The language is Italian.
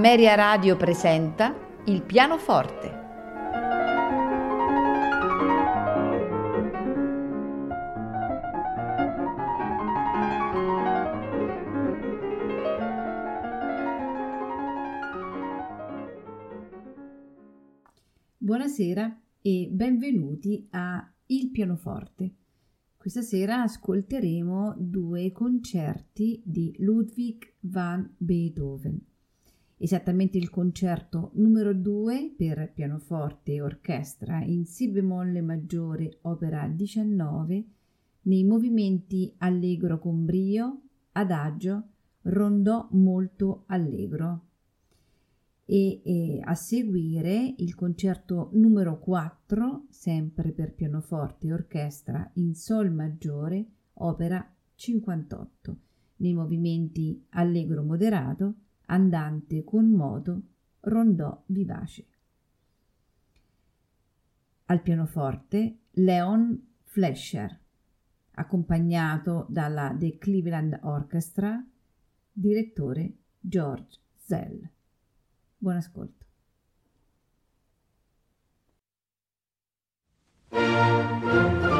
Ameria Radio presenta Il pianoforte. Buonasera e benvenuti a Il pianoforte. Questa sera ascolteremo due concerti di Ludwig van Beethoven esattamente il concerto numero 2 per pianoforte e orchestra in Si bemolle maggiore, opera 19, nei movimenti allegro con brio, adagio, rondò molto allegro. E, e a seguire il concerto numero 4, sempre per pianoforte e orchestra in Sol maggiore, opera 58, nei movimenti allegro moderato, andante con moto, rondò vivace. Al pianoforte Leon Flesher, accompagnato dalla The Cleveland Orchestra, direttore George Zell. Buon ascolto. thank you